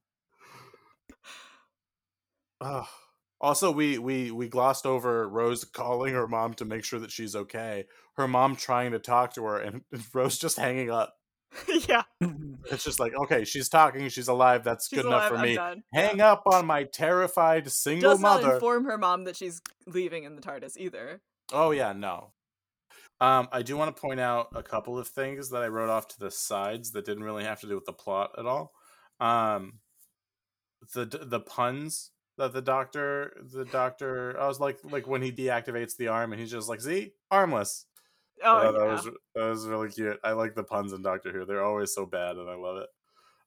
Ugh. Also, we we we glossed over Rose calling her mom to make sure that she's okay. Her mom trying to talk to her, and (laughs) Rose just hanging up. (laughs) yeah. (laughs) It's just like, okay, she's talking, she's alive. That's She's good enough for I'm me. done. Hang up on my terrified single Does not inform her mom that she's leaving in the TARDIS either. Oh yeah, no. Um, I do want to point out a couple of things that I wrote off to the sides that didn't really have to do with the plot at all. Um, the the puns that the doctor the doctor I was like like when he deactivates the arm and he's just like, see, armless. Oh, Uh, yeah. that was that was really cute. I like the puns in Doctor Who. They're always so bad, and I love it.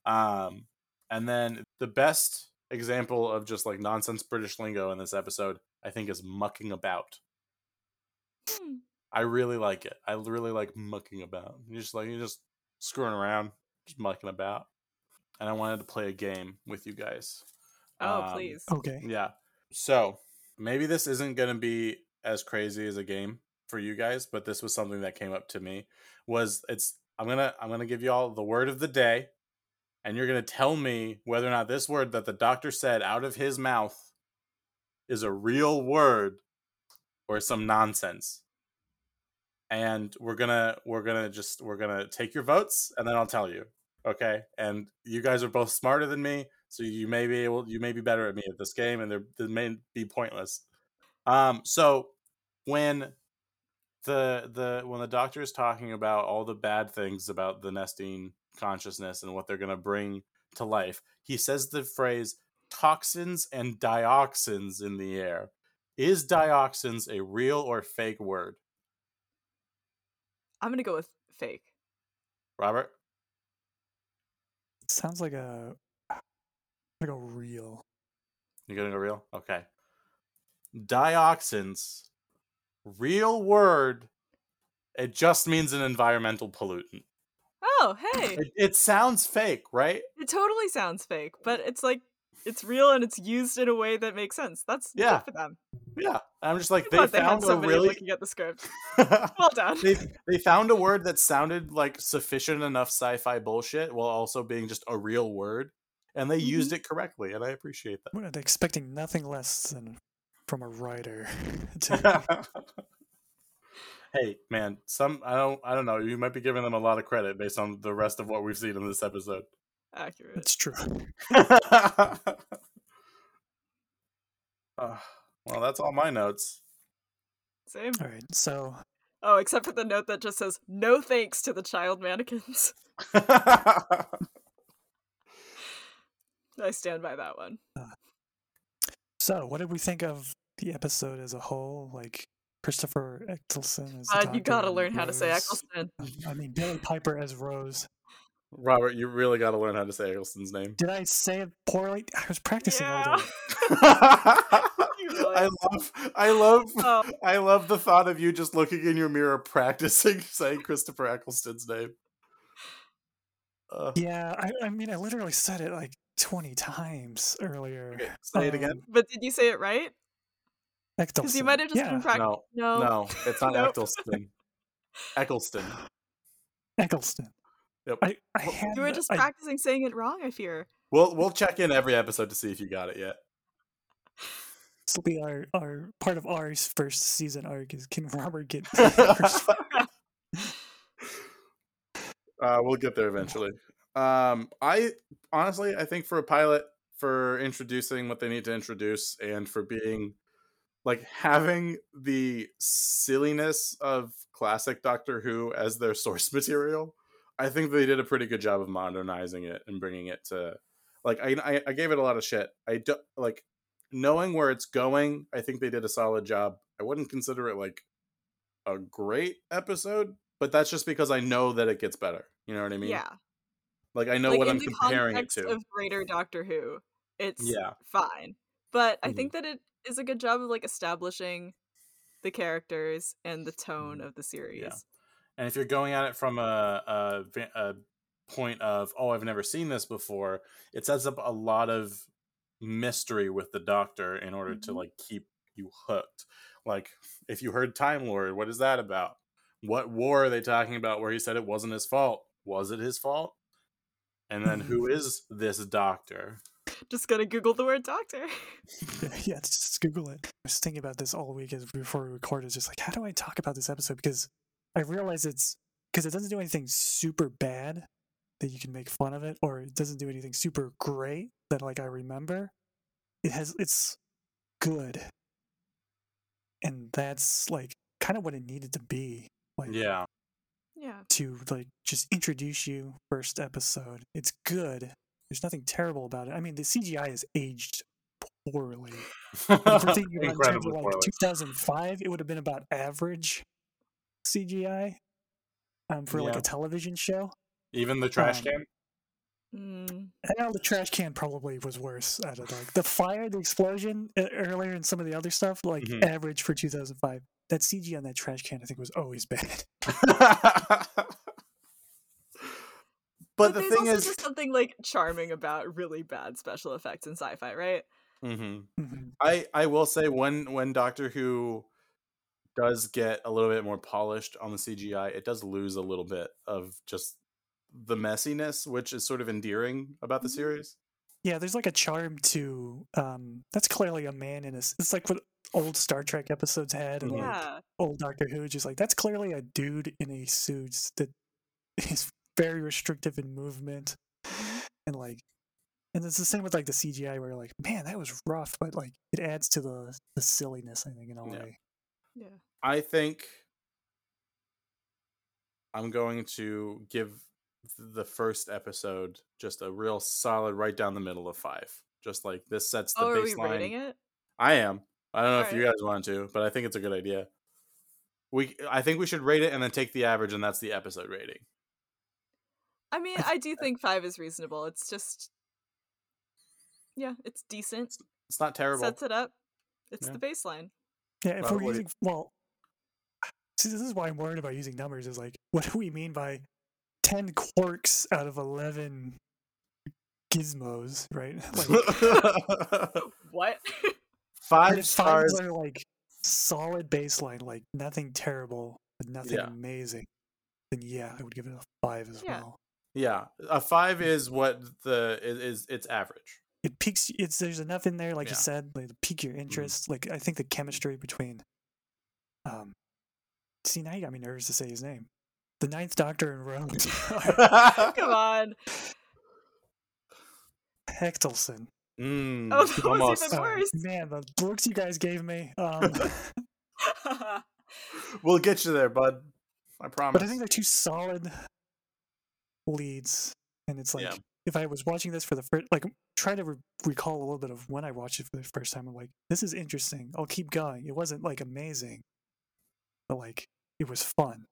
Um, and then the best example of just like nonsense British lingo in this episode, I think, is mucking about. Hmm. I really like it. I really like mucking about. You're just like you're just screwing around, just mucking about. And I wanted to play a game with you guys. Oh, Um, please. Okay. Yeah. So maybe this isn't going to be as crazy as a game for you guys, but this was something that came up to me. Was it's I'm gonna I'm gonna give you all the word of the day, and you're gonna tell me whether or not this word that the doctor said out of his mouth is a real word or some nonsense. And we're gonna we're gonna just we're gonna take your votes, and then I'll tell you. Okay, and you guys are both smarter than me, so you may be able you may be better at me at this game, and they may be pointless. Um, so when the the when the doctor is talking about all the bad things about the Nestene consciousness and what they're going to bring to life, he says the phrase toxins and dioxins in the air. Is dioxins a real or fake word, I'm gonna go with fake. Robert? Sounds like a like a real. You're gonna go real? Okay. Dioxins, real word. It just means an environmental pollutant. Oh, hey, It, it sounds fake, right? it totally sounds fake, but it's like it's real and it's used in a way that makes sense. That's Yeah. good for them. Yeah. I'm just like I they they found a really looking at the script. (laughs) Well done. they they found a word that sounded like sufficient enough sci-fi bullshit while also being just a real word, and they used Mm-hmm. it correctly, and I appreciate that. We're not expecting nothing less than from a writer. (laughs) to, (laughs) hey, man, some I don't I don't know. You might be giving them a lot of credit based on the rest of what we've seen in this episode. Accurate. it's true. Uh, (laughs) well, that's all my notes. Same. All right. So Oh, except for the note that just says no thanks to the child mannequins. I stand by that one. So what did we think of the episode as a whole? Like Christopher Eccleston as Uh, you Doctor gotta and learn how to say Eccleston. I mean Billie Piper as Rose. Robert, you really got to learn how to say Eccleston's name. Did I say it poorly? I was practicing all Yeah. day. (laughs) (laughs) I love, I love, Oh, I love the thought of you just looking in your mirror practicing (laughs) saying Christopher Eccleston's name. Uh, Yeah, I, I mean I literally said it like twenty times earlier. okay, say it again. Um, but did you say it right? Because you might have just yeah, been practicing. No, No. no, it's not Nope. Eccleston. Eccleston. Eccleston. Yep. I, I Well, had You were the- just I- practicing saying it wrong, I fear. We'll we'll check in every episode to see if you got it yet. This will be our, our part of our first season arc is can Robert get (laughs) (laughs) uh, we'll get there eventually. Um, I honestly, I think for a pilot, for introducing what they need to introduce, and for being like having the silliness of classic Doctor Who as their (laughs) source material, I think they did a pretty good job of modernizing it and bringing it to like I I, gave it a lot of shit. I don't like knowing where it's going. I think they did a solid job. I wouldn't consider it like a great episode, but that's just because I know that it gets better. You know what I mean? yeah. Like I know like what I'm comparing it to. of greater Doctor Who, it's Yeah. fine. But I Mhm. think that it is a good job of like establishing the characters and the tone Mhm. of the series. Yeah. And if you're going at it from a, a a point of, oh, I've never seen this before, it sets up a lot of mystery with the Doctor in order to Mhm. like keep you hooked. Like if you heard Time Lord, what is that about? What war are they talking about where he said it wasn't his fault? Was it his fault? And then who (laughs) is this Doctor? Just gonna Google the word doctor. (laughs) yeah, just, just Google it. I was thinking about this all week as before we recorded. Just like, how do I talk about this episode? Because I realize it's because it doesn't do anything super bad that you can make fun of it, or it doesn't do anything super great that like I remember. It has it's good, and that's like kind of what it needed to be. Like Yeah. Yeah. to like just introduce you first episode. It's good. There's nothing terrible about it. I mean, the CGI is aged poorly. But if we're thinking (laughs) about in terms Incredibly of like poorly. 2005, it would have been about average CGI um, for like a television show. Even the trash Um, can? Mm, Hell, the trash can probably was worse out of like the fire, the explosion uh, earlier, and some of the other stuff. Like Mhm. average for 2005. That CG on that trash can, I think, was always bad. (laughs) (laughs) but the there's thing also is, just something like charming about really bad special effects in sci-fi, right? Mhm. Mhm. I I will say when when Doctor Who does get a little bit more polished on the CGI, it does lose a little bit of just the messiness, which is sort of endearing about the Mhm. series. Yeah, there's like a charm to um that's clearly a man in a s- it's like what old Star Trek episodes had and like old Doctor Who just like that's clearly a dude in a suit that (laughs) is very restrictive in movement mm-hmm. and like and it's the same with like the CGI where you're like, man, that was rough, but like it adds to the the silliness, I think, in a Yeah. way. Yeah. I think I'm going to give the first episode just a real solid right down the middle of five. Just like this sets the Oh, are we baseline. rating it? I am. I don't know if you guys want to, but I think it's a good idea. We I think we should rate it and then take the average, and that's the episode rating. I mean, I do think five is reasonable. It's just, yeah, it's decent. It's not terrible. Sets it up. It's Yeah. the baseline. Yeah, if Well, we're what do you- using well see this is why I'm worried about using numbers is like what do we mean by ten quirks out of eleven gizmos, right? (laughs) Like (laughs) What? (laughs) And Five stars. are like solid baseline, like nothing terrible, but nothing Yeah. amazing, then yeah, I would give it a five as Yeah. well. Yeah, a five is what the is, is it's average. It peaks. It's there's enough in there, like you said, like to pique your interest. Like I think the chemistry between, um, see now you got me nervous to say his name, the Ninth Doctor and Rhodes, (laughs) (laughs) Come on. Hectelson. Mm, Oh, (laughs) that was almost. even Uh, worse. (laughs) man, the looks you guys gave me. Um, (laughs) We'll get you there, bud. I promise. but I think they're two solid leads, and it's like Yeah. if I was watching this for the first, like try to re- recall a little bit of when I watched it for the first time. I'm like, this is interesting. I'll keep going. It wasn't like amazing, but like it was fun.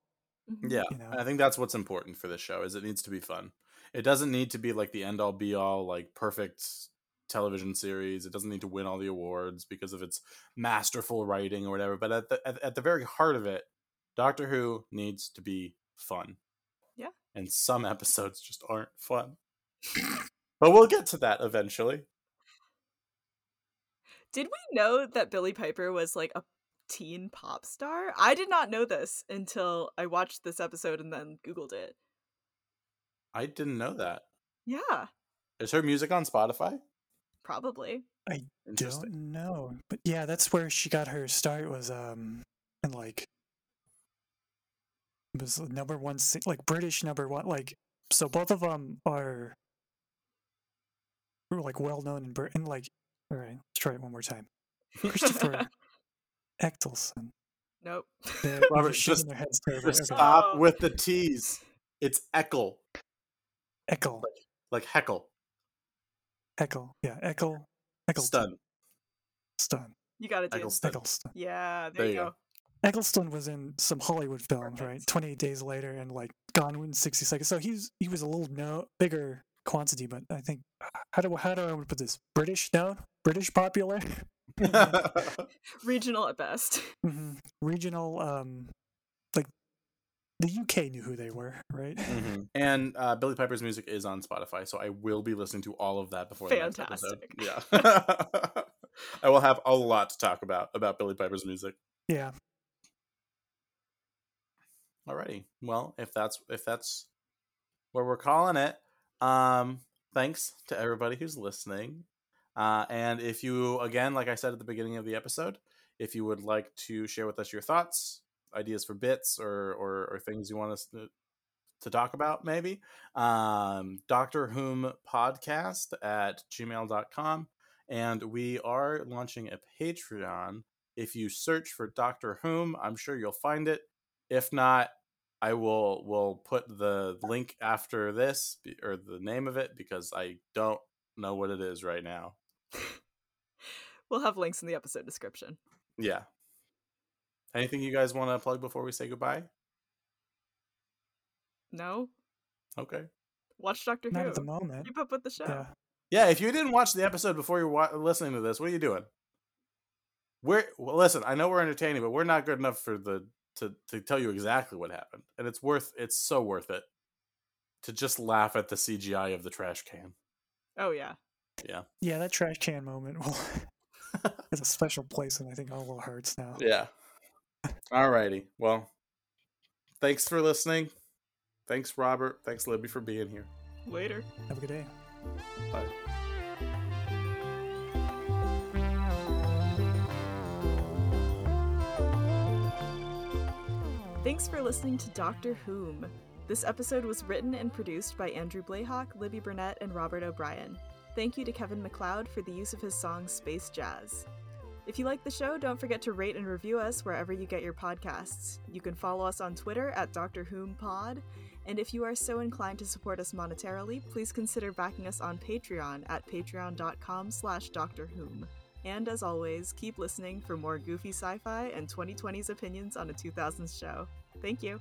Mhm. Yeah, you know? I think that's what's important for this show is it needs to be fun. It doesn't need to be like the end all be all like perfect television series. It doesn't need to win all the awards because of its masterful writing or whatever. But at the at, at the very heart of it, Doctor Who needs to be fun. Yeah. And some episodes just aren't fun. but we'll get to that eventually. Did we know that Billie Piper was like a teen pop star? I did not know this until I watched this episode and then Googled it. I didn't know that. Yeah, Is her music on Spotify? Probably. I Don't know, but yeah, that's where she got her start. Was um, and like it was number one, like British number one. Like so, both of them are like well known in Britain. Like, all right, let's try it one more time. Christopher (laughs) Eccleston. Nope. They're (laughs) Robert, shaking just- their heads. Just stop Oh. with the T's. It's Eckel, Eckel, like heckle. Eckel, yeah, Eckel, Eccleston, Stun. Stun, You got it, dude. Eccleston. Eccleston. Yeah, there, There you you go. go. Eccleston was in some Hollywood films, right? 28 Days Later and like Gone in 60 Seconds. So he's he was a little no bigger quantity, but I think how do how do I want to put this? British known, British popular, (laughs) (laughs) Regional at best. hmm regional. Um, like the UK knew who they were, right? Mhm. And uh, Billie Piper's music is on Spotify, so I will be listening to all of that before the next episode. Yeah, (laughs) I will have a lot to talk about about Billie Piper's music. Yeah, Alrighty. Well, if that's if that's where we're calling it, um, thanks to everybody who's listening. Uh, and if you, again, like I said at the beginning of the episode, if you would like to share with us your thoughts, ideas for bits, or or, or things you want us to, to talk about, maybe, um, Doctor Whom podcast at gmail.com. And we are launching a Patreon. If you search for Doctor Whom, I'm sure you'll find it. If not, I will will put the link after this or the name of it because I don't know what it is right now. (laughs) We'll have links in the episode description. Yeah. Anything you guys want to plug before we say goodbye? No? Okay. Watch Doctor not Who. at the moment. Keep up with the show. Yeah, Yeah, if you didn't watch the episode before you're wa- listening to this, what are you doing? We're well, listen. I know we're entertaining, but we're not good enough for the to to tell you exactly what happened, and it's worth it's so worth it to just laugh at the CGI of the trash can. Oh yeah. yeah, Yeah, that trash can moment (laughs) will has a special place in I think all our hearts now. Yeah. Alrighty. Well, thanks for listening. Thanks, Robert. Thanks, Libby, for being here. Later. Have a good day. Bye. Thanks for listening to Doctor Whom. This episode was written and produced by Andrew Blahak, Libby Burnette, and Robert O'Brien. Thank you to Kevin MacLeod for the use of his song Space Jazz. If you like the show, don't forget to rate and review us wherever you get your podcasts. You can follow us on Twitter at Doctor Whom Pod, and if you are so inclined to support us monetarily, please consider backing us on Patreon at patreon.com slash Doctor Whom. And as always, keep listening for more goofy sci-fi and 2020's opinions on a 2000s show. Thank you.